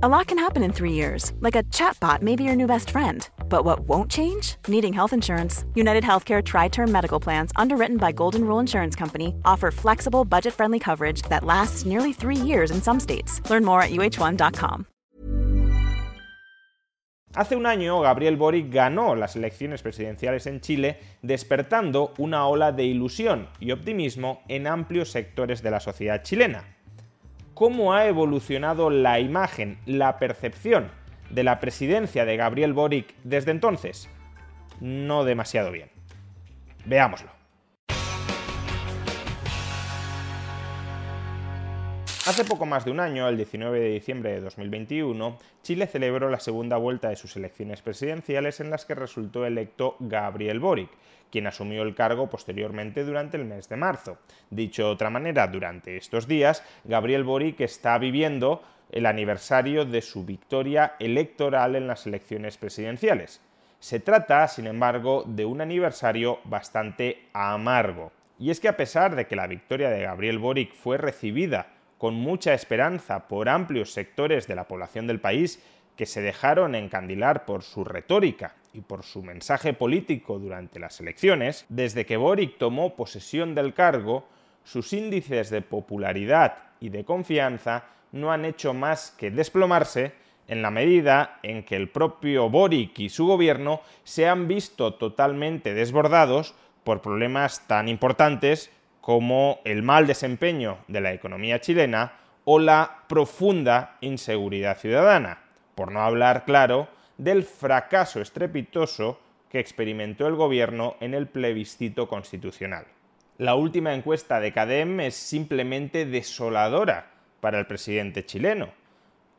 A lot can happen in three years, like a chatbot may be your new best friend. But what won't change? Needing health insurance. United Healthcare Tri Term Medical Plans, underwritten by Golden Rule Insurance Company, offer flexible, budget friendly coverage that lasts nearly three years in some states. Learn more at uh1.com. Hace un año, Gabriel Boric ganó las elecciones presidenciales en Chile, despertando una ola de ilusión y optimismo en amplios sectores de la sociedad chilena. ¿Cómo ha evolucionado la imagen, la percepción de la presidencia de Gabriel Boric desde entonces? No demasiado bien. Veámoslo. Hace poco más de un año, el 19 de diciembre de 2021, Chile celebró la segunda vuelta de sus elecciones presidenciales en las que resultó electo Gabriel Boric, quien asumió el cargo posteriormente durante el mes de marzo. Dicho de otra manera, durante estos días, Gabriel Boric está viviendo el aniversario de su victoria electoral en las elecciones presidenciales. Se trata, sin embargo, de un aniversario bastante amargo. Y es que a pesar de que la victoria de Gabriel Boric fue recibida con mucha esperanza por amplios sectores de la población del país que se dejaron encandilar por su retórica y por su mensaje político durante las elecciones, desde que Boric tomó posesión del cargo, sus índices de popularidad y de confianza no han hecho más que desplomarse en la medida en que el propio Boric y su gobierno se han visto totalmente desbordados por problemas tan importantes como el mal desempeño de la economía chilena o la profunda inseguridad ciudadana, por no hablar, claro, del fracaso estrepitoso que experimentó el gobierno en el plebiscito constitucional. La última encuesta de CADEM es simplemente desoladora para el presidente chileno.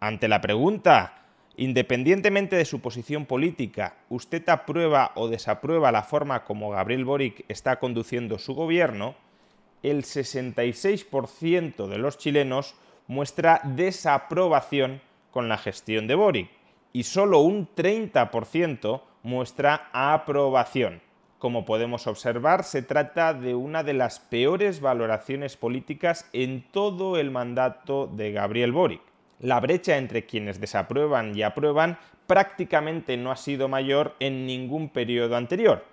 Ante la pregunta, independientemente de su posición política, ¿usted aprueba o desaprueba la forma como Gabriel Boric está conduciendo su gobierno? el 66% de los chilenos muestra desaprobación con la gestión de Boric y solo un 30% muestra aprobación. Como podemos observar, se trata de una de las peores valoraciones políticas en todo el mandato de Gabriel Boric. La brecha entre quienes desaprueban y aprueban prácticamente no ha sido mayor en ningún periodo anterior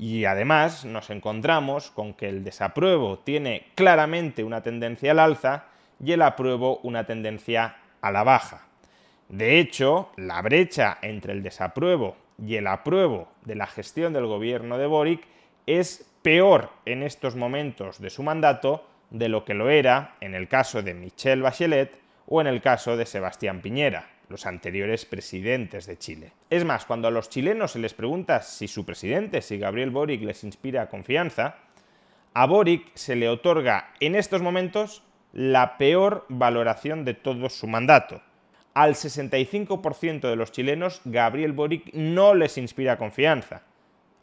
y además nos encontramos con que el desapruebo tiene claramente una tendencia al alza y el apruebo una tendencia a la baja. De hecho, la brecha entre el desapruebo y el apruebo de la gestión del gobierno de Boric es peor en estos momentos de su mandato de lo que lo era en el caso de Michelle Bachelet o en el caso de Sebastián Piñera los anteriores presidentes de Chile. Es más, cuando a los chilenos se les pregunta si su presidente, si Gabriel Boric les inspira confianza, a Boric se le otorga en estos momentos la peor valoración de todo su mandato. Al 65% de los chilenos, Gabriel Boric no les inspira confianza.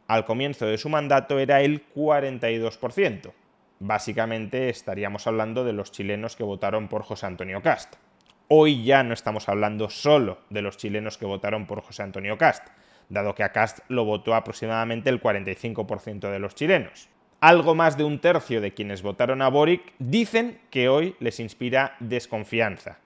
Al comienzo de su mandato era el 42%. Básicamente estaríamos hablando de los chilenos que votaron por José Antonio Cast. Hoy ya no estamos hablando solo de los chilenos que votaron por José Antonio Cast, dado que a Cast lo votó aproximadamente el 45% de los chilenos. Algo más de un tercio de quienes votaron a Boric dicen que hoy les inspira desconfianza.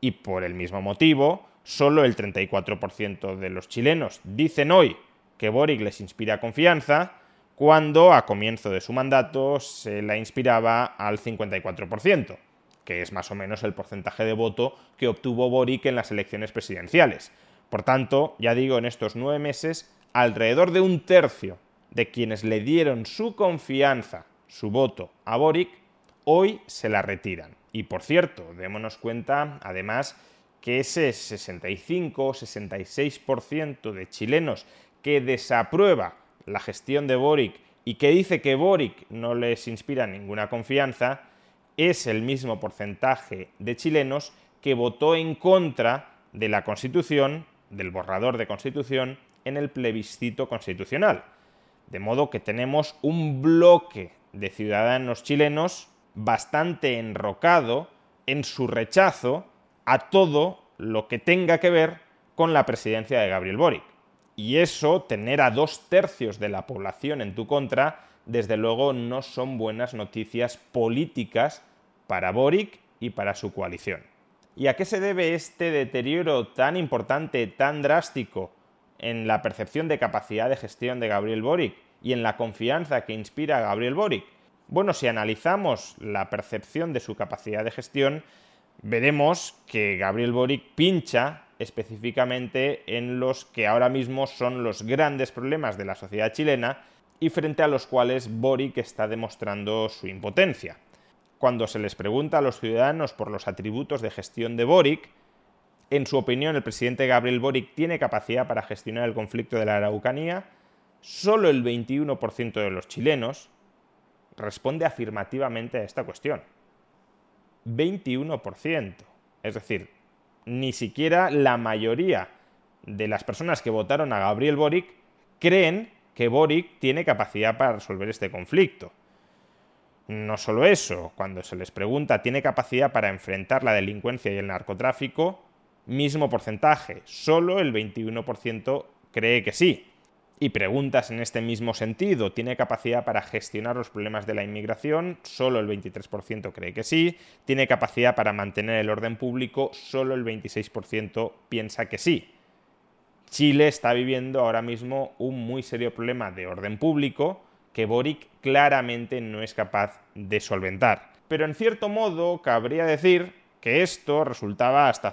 Y por el mismo motivo, solo el 34% de los chilenos dicen hoy que Boric les inspira confianza, cuando a comienzo de su mandato se la inspiraba al 54% que es más o menos el porcentaje de voto que obtuvo Boric en las elecciones presidenciales. Por tanto, ya digo, en estos nueve meses, alrededor de un tercio de quienes le dieron su confianza, su voto a Boric, hoy se la retiran. Y por cierto, démonos cuenta, además, que ese 65-66% de chilenos que desaprueba la gestión de Boric y que dice que Boric no les inspira ninguna confianza, es el mismo porcentaje de chilenos que votó en contra de la Constitución, del borrador de Constitución, en el plebiscito constitucional. De modo que tenemos un bloque de ciudadanos chilenos bastante enrocado en su rechazo a todo lo que tenga que ver con la presidencia de Gabriel Boric. Y eso, tener a dos tercios de la población en tu contra, desde luego no son buenas noticias políticas para Boric y para su coalición. ¿Y a qué se debe este deterioro tan importante, tan drástico en la percepción de capacidad de gestión de Gabriel Boric y en la confianza que inspira a Gabriel Boric? Bueno, si analizamos la percepción de su capacidad de gestión, veremos que Gabriel Boric pincha específicamente en los que ahora mismo son los grandes problemas de la sociedad chilena y frente a los cuales Boric está demostrando su impotencia. Cuando se les pregunta a los ciudadanos por los atributos de gestión de Boric, en su opinión el presidente Gabriel Boric tiene capacidad para gestionar el conflicto de la Araucanía, solo el 21% de los chilenos responde afirmativamente a esta cuestión. 21%. Es decir, ni siquiera la mayoría de las personas que votaron a Gabriel Boric creen que Boric tiene capacidad para resolver este conflicto. No solo eso, cuando se les pregunta, ¿tiene capacidad para enfrentar la delincuencia y el narcotráfico? Mismo porcentaje, solo el 21% cree que sí. Y preguntas en este mismo sentido, ¿tiene capacidad para gestionar los problemas de la inmigración? Solo el 23% cree que sí. ¿Tiene capacidad para mantener el orden público? Solo el 26% piensa que sí. Chile está viviendo ahora mismo un muy serio problema de orden público que Boric claramente no es capaz de solventar. Pero en cierto modo cabría decir que esto resultaba hasta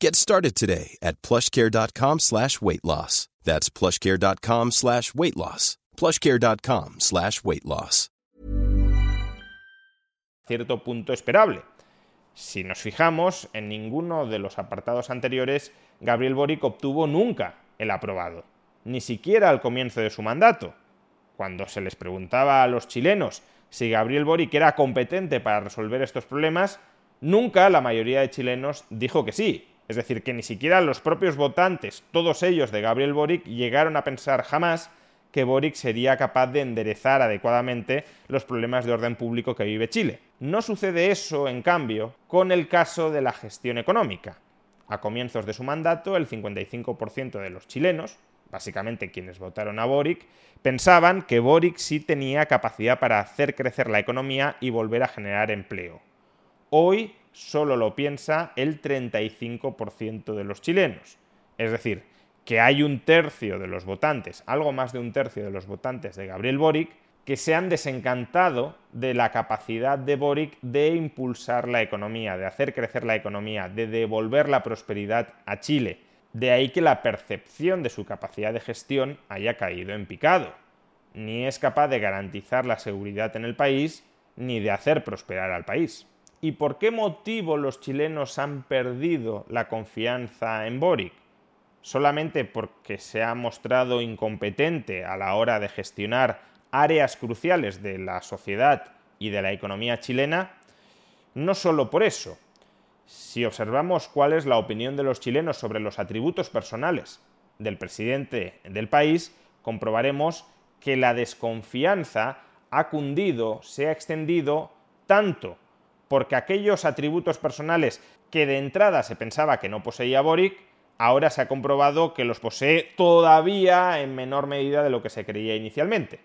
Get started today at plushcare.com slash weight loss. That's plushcare.com slash weight loss. Plushcare.com slash weight loss. Cierto punto esperable. Si nos fijamos, en ninguno de los apartados anteriores, Gabriel Boric obtuvo nunca el aprobado, ni siquiera al comienzo de su mandato. Cuando se les preguntaba a los chilenos si Gabriel Boric era competente para resolver estos problemas, nunca la mayoría de chilenos dijo que sí, es decir, que ni siquiera los propios votantes, todos ellos de Gabriel Boric, llegaron a pensar jamás que Boric sería capaz de enderezar adecuadamente los problemas de orden público que vive Chile. No sucede eso, en cambio, con el caso de la gestión económica. A comienzos de su mandato, el 55% de los chilenos, básicamente quienes votaron a Boric, pensaban que Boric sí tenía capacidad para hacer crecer la economía y volver a generar empleo. Hoy solo lo piensa el 35% de los chilenos. Es decir, que hay un tercio de los votantes, algo más de un tercio de los votantes de Gabriel Boric, que se han desencantado de la capacidad de Boric de impulsar la economía, de hacer crecer la economía, de devolver la prosperidad a Chile. De ahí que la percepción de su capacidad de gestión haya caído en picado. Ni es capaz de garantizar la seguridad en el país, ni de hacer prosperar al país. ¿Y por qué motivo los chilenos han perdido la confianza en Boric? ¿Solamente porque se ha mostrado incompetente a la hora de gestionar áreas cruciales de la sociedad y de la economía chilena? No solo por eso. Si observamos cuál es la opinión de los chilenos sobre los atributos personales del presidente del país, comprobaremos que la desconfianza ha cundido, se ha extendido tanto porque aquellos atributos personales que de entrada se pensaba que no poseía Boric, ahora se ha comprobado que los posee todavía en menor medida de lo que se creía inicialmente.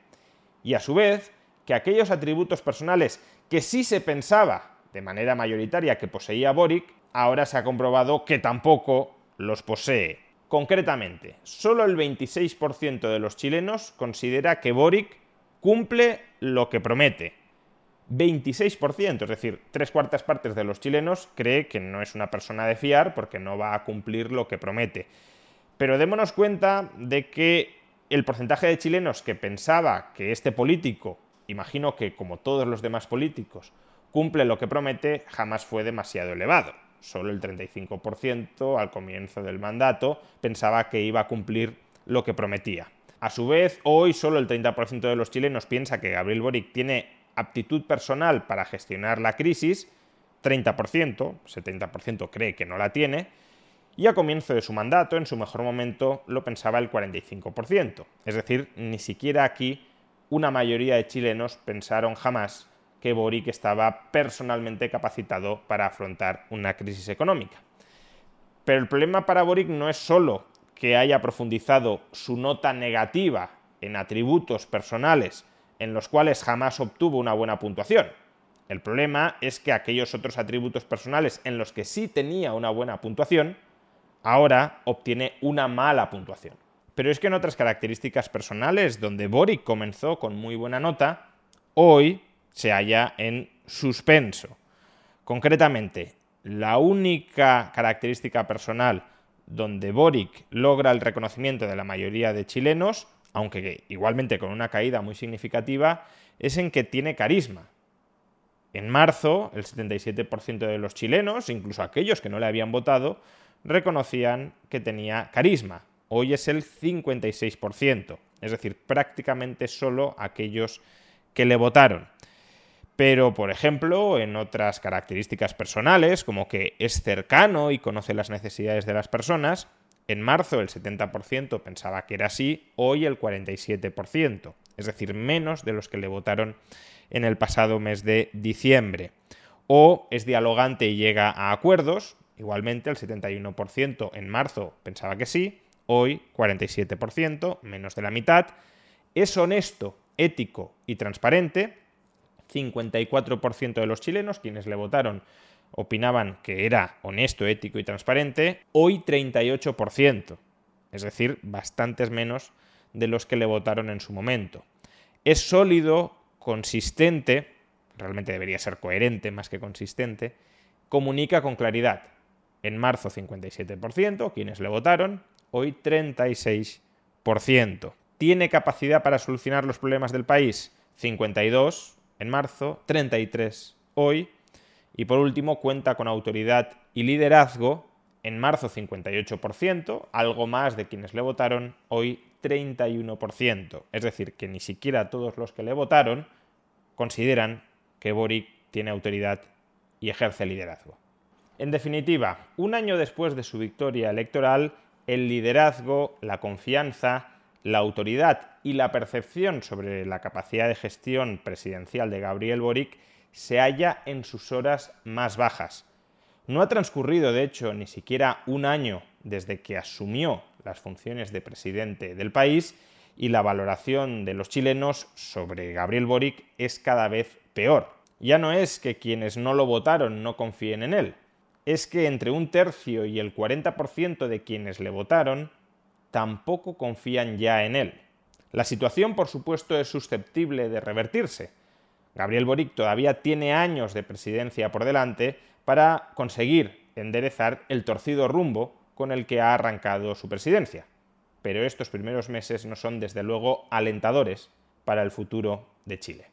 Y a su vez, que aquellos atributos personales que sí se pensaba de manera mayoritaria que poseía Boric, ahora se ha comprobado que tampoco los posee. Concretamente, solo el 26% de los chilenos considera que Boric cumple lo que promete. 26%, es decir, tres cuartas partes de los chilenos cree que no es una persona de fiar porque no va a cumplir lo que promete. Pero démonos cuenta de que el porcentaje de chilenos que pensaba que este político, imagino que como todos los demás políticos, cumple lo que promete, jamás fue demasiado elevado solo el 35% al comienzo del mandato pensaba que iba a cumplir lo que prometía. A su vez, hoy solo el 30% de los chilenos piensa que Gabriel Boric tiene aptitud personal para gestionar la crisis, 30%, 70% cree que no la tiene, y a comienzo de su mandato, en su mejor momento, lo pensaba el 45%. Es decir, ni siquiera aquí una mayoría de chilenos pensaron jamás que Boric estaba personalmente capacitado para afrontar una crisis económica. Pero el problema para Boric no es solo que haya profundizado su nota negativa en atributos personales en los cuales jamás obtuvo una buena puntuación. El problema es que aquellos otros atributos personales en los que sí tenía una buena puntuación, ahora obtiene una mala puntuación. Pero es que en otras características personales, donde Boric comenzó con muy buena nota, hoy se halla en suspenso. Concretamente, la única característica personal donde Boric logra el reconocimiento de la mayoría de chilenos, aunque igualmente con una caída muy significativa, es en que tiene carisma. En marzo, el 77% de los chilenos, incluso aquellos que no le habían votado, reconocían que tenía carisma. Hoy es el 56%, es decir, prácticamente solo aquellos que le votaron. Pero, por ejemplo, en otras características personales, como que es cercano y conoce las necesidades de las personas, en marzo el 70% pensaba que era así, hoy el 47%, es decir, menos de los que le votaron en el pasado mes de diciembre. O es dialogante y llega a acuerdos, igualmente el 71% en marzo pensaba que sí, hoy 47%, menos de la mitad. Es honesto, ético y transparente, 54% de los chilenos, quienes le votaron, opinaban que era honesto, ético y transparente, hoy 38%, es decir, bastantes menos de los que le votaron en su momento. Es sólido, consistente, realmente debería ser coherente más que consistente, comunica con claridad. En marzo 57%, quienes le votaron, hoy 36%. ¿Tiene capacidad para solucionar los problemas del país? 52, en marzo, 33 hoy. Y por último, cuenta con autoridad y liderazgo. En marzo 58%, algo más de quienes le votaron, hoy 31%. Es decir, que ni siquiera todos los que le votaron consideran que Boric tiene autoridad y ejerce liderazgo. En definitiva, un año después de su victoria electoral, el liderazgo, la confianza, la autoridad y la percepción sobre la capacidad de gestión presidencial de Gabriel Boric se halla en sus horas más bajas. No ha transcurrido, de hecho, ni siquiera un año desde que asumió las funciones de presidente del país y la valoración de los chilenos sobre Gabriel Boric es cada vez peor. Ya no es que quienes no lo votaron no confíen en él, es que entre un tercio y el 40% de quienes le votaron tampoco confían ya en él. La situación, por supuesto, es susceptible de revertirse. Gabriel Boric todavía tiene años de presidencia por delante para conseguir enderezar el torcido rumbo con el que ha arrancado su presidencia. Pero estos primeros meses no son desde luego alentadores para el futuro de Chile.